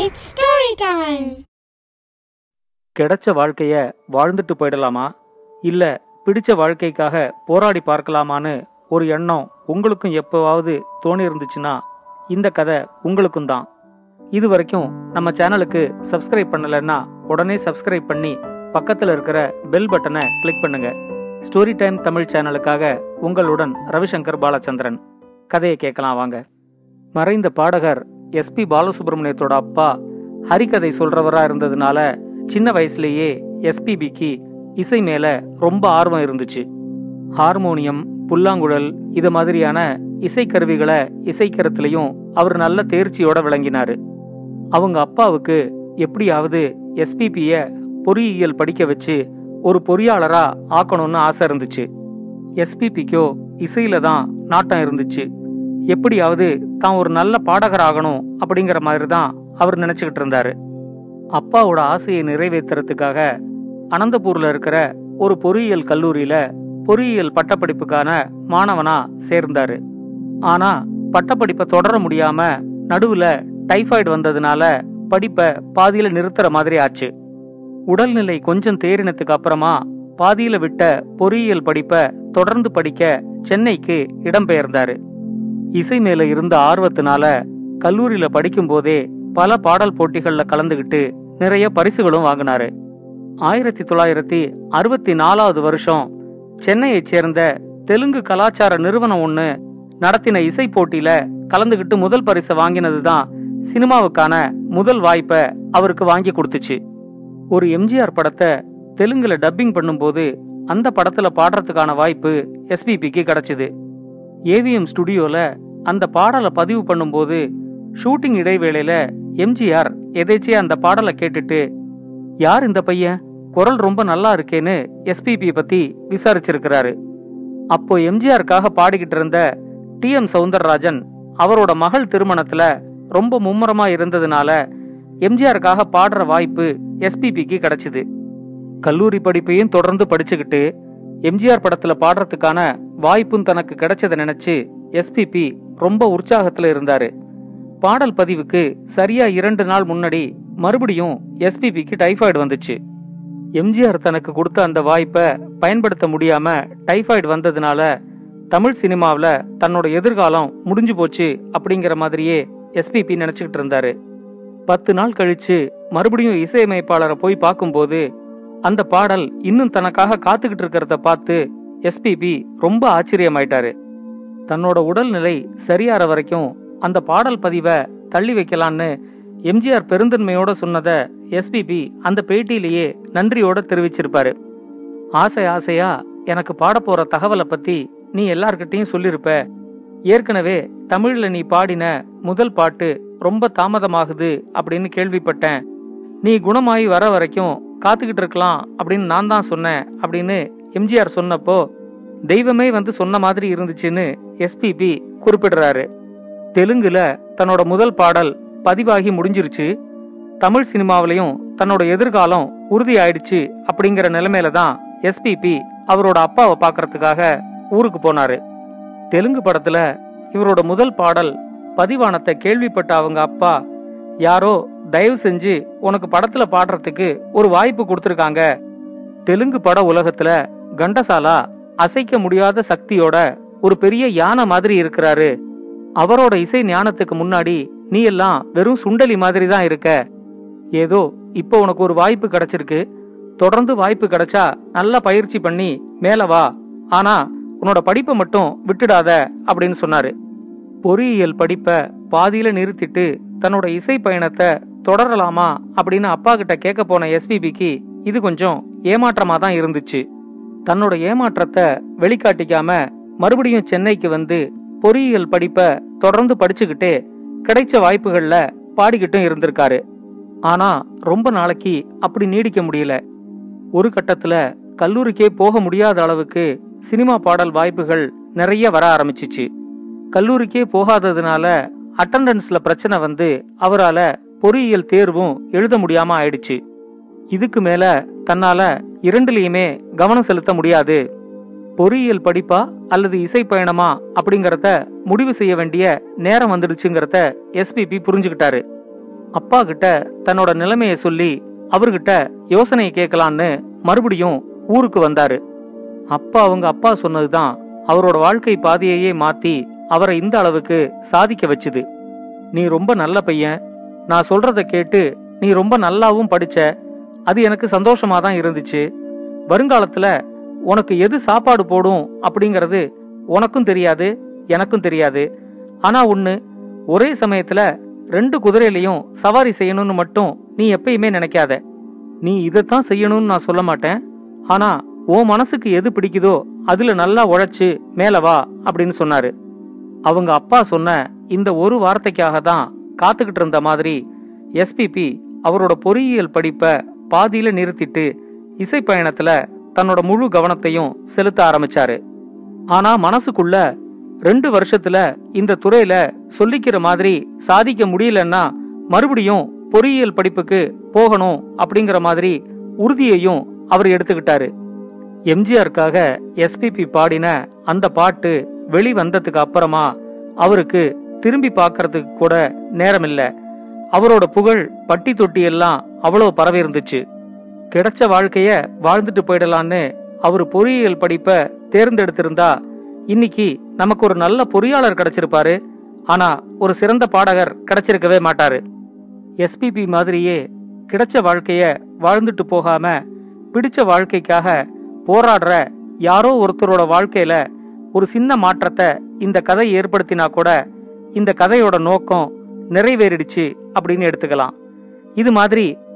It's story time கிடைச்ச வாழ்க்கைய வாழ்ந்துட்டு போயிடலாமா? இல்ல பிடிச்ச வாழ்க்கைக்காக போராடி பார்க்கலாமான்னு ஒரு எண்ணம் உங்களுக்கும் எப்போவாவது தோணி இருந்துச்சுன்னா இந்த கதை உங்களுக்கும் தான். இது வரைக்கும் நம்ம சேனலுக்கு சப்ஸ்கிரைப் பண்ணலைன்னா உடனே சப்ஸ்கிரைப் பண்ணி பக்கத்தில் இருக்கிற பெல் பட்டனை கிளிக் பண்ணுங்க. ஸ்டோரி டைம் தமிழ் சேனலுக்காக உங்களுடன் ரவிசங்கர் பாலச்சந்திரன். கதையை கேட்கலாம் வாங்க. மறைந்த பாடகர் எஸ்பி பாலசுப்ரமணியத்தோட அப்பா ஹரிகதை சொல்றவரா இருந்ததுனால சின்ன வயசுலயே எஸ்பிபிக்கு இசை மேல ரொம்ப ஆர்வம் இருந்துச்சு. ஹார்மோனியம் புல்லாங்குழல் இது மாதிரியான இசைக்கருவிகளை இசைக்கிறதுலயும் அவர் நல்ல தேர்ச்சியோட விளங்கினாரு. அவங்க அப்பாவுக்கு எப்படியாவது எஸ்பிபிய பொறியியல் படிக்க வச்சு ஒரு பொறியாளரா ஆக்கணும்னு ஆசை இருந்துச்சு. எஸ்பிபிக்கோ இசையில தான் நாட்டம் இருந்துச்சு. எப்படியாவது தான் ஒரு நல்ல பாடகர் ஆகணும் அப்படிங்கிற மாதிரி தான் அவர் நினைச்சுக்கிட்டு இருந்தாரு. அப்பாவோட ஆசையை நிறைவேற்றுறதுக்காக அனந்தபூர்ல இருக்கிற ஒரு பொறியியல் கல்லூரியில பொறியியல் பட்டப்படிப்புக்கான மாணவனா சேர்ந்தாரு. ஆனா பட்டப்படிப்பை தொடர முடியாம நடுவுல டைஃபாய்டு வந்ததுனால படிப்பை பாதியில நிறுத்துற மாதிரி ஆச்சு. உடல்நிலை கொஞ்சம் தேறினதுக்கு அப்புறமா பாதியில விட்ட பொறியியல் படிப்பை தொடர்ந்து படிக்க சென்னைக்கு இடம்பெயர்ந்தாரு. இசை மேல இருந்த ஆர்வத்தினால கல்லூரியில படிக்கும் போதே பல பாடல் போட்டிகள்ல கலந்துகிட்டு நிறைய பரிசுகளும் வாங்கினாரு. ஆயிரத்தி தொள்ளாயிரத்தி அறுபத்தி நாலாவது வருஷம் சென்னையைச் சேர்ந்த தெலுங்கு கலாச்சார நிறுவனம் ஒண்ணு நடத்தின இசை போட்டியில கலந்துகிட்டு முதல் பரிசை வாங்கினதுதான் சினிமாவுக்கான முதல் வாய்ப்பை அவருக்கு வாங்கி கொடுத்துச்சு. ஒரு எம்ஜிஆர் படத்தை தெலுங்குல டப்பிங் பண்ணும்போது அந்த படத்துல பாடுறதுக்கான வாய்ப்பு எஸ்பிபிக்கு கிடைச்சது. ஏவிஎம் ஸ்டுடியோவில் அந்த பாடலை பதிவு பண்ணும்போது ஷூட்டிங் இடைவேளையில எம்ஜிஆர் எதேச்சியா அந்த பாடலை கேட்டுட்டு யார் இந்த பையன்? குரல் ரொம்ப நல்லா இருக்கேன்னு எஸ்பிபி பற்றி விசாரிச்சிருக்கிறாரு. அப்போ எம்ஜிஆருக்காக பாடிக்கிட்டு இருந்த டி எம் சவுந்தரராஜன் அவரோட மகள் திருமணத்தில் ரொம்ப மும்முரமா இருந்ததுனால எம்ஜிஆருக்காக பாடுற வாய்ப்பு எஸ்பிபிக்கு கிடைச்சிது. கல்லூரி படிப்பையும் தொடர்ந்து படிச்சுக்கிட்டு எம்ஜிஆர் படத்தில் பாடுறதுக்கான வாய்ப்பும் தனக்கு கிடைச்சதை நினைச்சு எஸ்பிபி ரொம்ப உற்சாகத்துல இருந்தாரு. பாடல் பதிவுக்கு சரியா இரண்டு நாள் முன்னாடி மறுபடியும் எஸ்பிபிக்கு டைஃபாய்டு வந்துச்சு. எம்ஜிஆர் தனக்கு கொடுத்த அந்த வாய்ப்பை பயன்படுத்த முடியாம டைஃபாய்டு வந்ததுனால தமிழ் சினிமாவில் தன்னோட எதிர்காலம் முடிஞ்சு போச்சு அப்படிங்கிற மாதிரியே எஸ்பிபி நினச்சிக்கிட்டு இருந்தாரு. பத்து நாள் கழிச்சு மறுபடியும் இசையமைப்பாளரை போய் பார்க்கும்போது அந்த பாடல் இன்னும் தனக்காக காத்துக்கிட்டு இருக்கிறத பார்த்து எஸ்பிபி ரொம்ப ஆச்சரியமாயிட்டாரு. தன்னோட உடல்நிலை சரியாற வரைக்கும் அந்த பாடல் பதிவை தள்ளி வைக்கலான்னு எம்ஜிஆர் பெருந்தன்மையோட சொன்னதை எஸ்பிபி அந்த பேட்டியிலேயே நன்றியோட தெரிவிச்சிருப்பாரு. ஆசை ஆசையா எனக்கு பாடப்போற தகவலை பத்தி நீ எல்லார்கிட்டையும் சொல்லியிருப்ப ஏற்கனவே தமிழ்ல நீ பாடின முதல் பாட்டு ரொம்ப தாமதமாகுது அப்படின்னு கேள்விப்பட்டேன். நீ குணமாயி வர வரைக்கும் காத்துக்கிட்டு இருக்கலாம் அப்படின்னு நான் தான் சொன்னேன் அப்படின்னு எம்ஜிஆர் சொன்னப்போ தெய்வமே வந்து சொன்ன மாதிரி இருந்துச்சுன்னு எஸ்பிபி குறிப்பிடுறாரு. தெலுங்குல தன்னோட முதல் பாடல் பதிவாகி முடிஞ்சிருச்சு. தமிழ் சினிமாவிலையும் தன்னோட எதிர்காலம் உறுதி ஆயிடுச்சு அப்படிங்கிற நிலைமையில தான் எஸ்பிபி அவரோட அப்பாவை பார்க்கறதுக்காக ஊருக்கு போனாரு. தெலுங்கு படத்துல இவரோட முதல் பாடல் பதிவானத்தை கேள்விப்பட்ட அவங்க அப்பா யாரோ தயவு செஞ்சு உனக்கு படத்துல பாடுறதுக்கு ஒரு வாய்ப்பு கொடுத்துருக்காங்க. தெலுங்கு பட உலகத்துல கண்டசாலா அசைக்க முடியாத சக்தியோட ஒரு பெரிய யானை மாதிரி இருக்கிறாரு. அவரோட இசை ஞானத்துக்கு முன்னாடி நீ எல்லாம் வெறும் சுண்டலி மாதிரி தான் இருக்க. ஏதோ இப்போ உனக்கு ஒரு வாய்ப்பு கிடைச்சிருக்கு. தொடர்ந்து வாய்ப்பு கிடைச்சா நல்லா பயிற்சி பண்ணி மேல வா. ஆனா உன்னோட படிப்பை மட்டும் விட்டுடாத அப்படின்னு சொன்னாரு. பொறியியல் படிப்பை பாதியில நிறுத்திட்டு தன்னோட இசை பயணத்தை தொடரலாமா அப்படின்னு அப்பா கிட்ட கேட்க போன எஸ்பிபிக்கு இது கொஞ்சம் ஏமாற்றமா தான் இருந்துச்சு. தன்னோட ஏமாற்றத்தை வெளிக்காட்டிக்காம மறுபடியும் சென்னைக்கு வந்து பொறியியல் படிப்பை தொடர்ந்து படிச்சுக்கிட்டே கிடைச்ச வாய்ப்புகள்ல பாடிக்கிட்டும் இருந்திருக்காரு. ஆனா ரொம்ப நாளைக்கு அப்படி நீடிக்க முடியல. ஒரு கட்டத்துல கல்லூரிக்கே போக முடியாத அளவுக்கு சினிமா பாடல் வாய்ப்புகள் நிறைய வர ஆரம்பிச்சிச்சு. கல்லூரிக்கே போகாததுனால அட்டண்டன்ஸ்ல பிரச்சனை வந்து அவரால பொறியியல் தேர்வும் எழுத முடியாம ஆயிடுச்சு. இதுக்கு மேல தன்னால இரண்டுலயுமே கவனம் செலுத்த முடியாது. பொறியியல் படிப்பா அல்லது இசை பயணமா அப்படிங்கறத முடிவு செய்ய வேண்டிய நேரம் வந்துடுச்சுங்கிறத எஸ்பிபி புரிஞ்சுக்கிட்டாரு. அப்பா கிட்ட தன்னோட நிலைமையை சொல்லி அவர்கிட்ட யோசனையை கேட்கலான்னு மறுபடியும் ஊருக்கு வந்தாரு. அப்பா அவங்க அப்பா சொன்னதுதான் அவரோட வாழ்க்கை பாதையையே மாத்தி அவரை இந்த அளவுக்கு சாதிக்க வச்சுது. நீ ரொம்ப நல்ல பையன். நான் சொல்றத கேட்டு நீ ரொம்ப நல்லாவும் படிச்ச. அது எனக்கு சந்தோஷமா தான் இருந்துச்சு. வருங்காலத்துல உனக்கு எது சாப்பாடு போடும் அப்படிங்கறது உனக்கும் தெரியாது எனக்கும் தெரியாது. ஆனா ஒண்ணு ஒரே சமயத்துல ரெண்டு குதிரையிலையும் சவாரி செய்யணும்னு மட்டும் நீ எப்பயுமே நினைக்காத. நீ இதைத்தான் செய்யணும்னு நான் சொல்ல மாட்டேன். ஆனா உன் மனசுக்கு எது பிடிக்குதோ அதுல நல்லா உழைச்சு மேல வா அப்படின்னு சொன்னாரு. அவங்க அப்பா சொன்ன இந்த ஒரு வார்த்தைக்காக தான் காத்துக்கிட்டு இருந்த மாதிரி எஸ்பிபி அவரோட பொறியியல் படிப்பை பாதியில நிறுத்திட்டு இசை பயணத்துல தன்னோட முழு கவனத்தையும் செலுத்த ஆரம்பிச்சாரு. ஆனா மனசுக்குள்ள ரெண்டு வருஷத்துல இந்த துறையில சொல்லிக்கிற மாதிரி சாதிக்க முடியலன்னா மறுபடியும் பொறியியல் படிப்புக்கு போகணும் அப்படிங்கிற மாதிரி உறுதியையும் அவர் எடுத்துக்கிட்டாரு. எம்ஜிஆருக்காக எஸ்பிபி பாடின அந்த பாட்டு வெளி வந்ததுக்கு அப்புறமா அவருக்கு திரும்பி பார்க்கறதுக்கு கூட நேரமில்லை. அவரோட புகழ் பட்டி தொட்டி எல்லாம் அவ்வளோ பரவி இருந்துச்சு. கிடைச்ச வாழ்க்கைய வாழ்ந்துட்டு போயிடலான்னு அவர் பொறியியல் படிப்பை தேர்ந்தெடுத்திருந்தா இன்னைக்கு நமக்கு ஒரு நல்ல பொறியாளர் கிடைச்சிருப்பாரு. ஆனா ஒரு சிறந்த பாடகர் கிடைச்சிருக்கவே மாட்டாரு. எஸ்பிபி மாதிரியே கிடைச்ச வாழ்க்கைய வாழ்ந்துட்டு போகாம பிடிச்ச வாழ்க்கைக்காக போராடுற யாரோ ஒருத்தரோட வாழ்க்கையில ஒரு சின்ன மாற்றத்தை இந்த கதை ஏற்படுத்தினா கூட இந்த கதையோட நோக்கம் நிறைவேறிடுச்சு அப்படின்னு எடுத்துக்கலாம். இது மாதிரி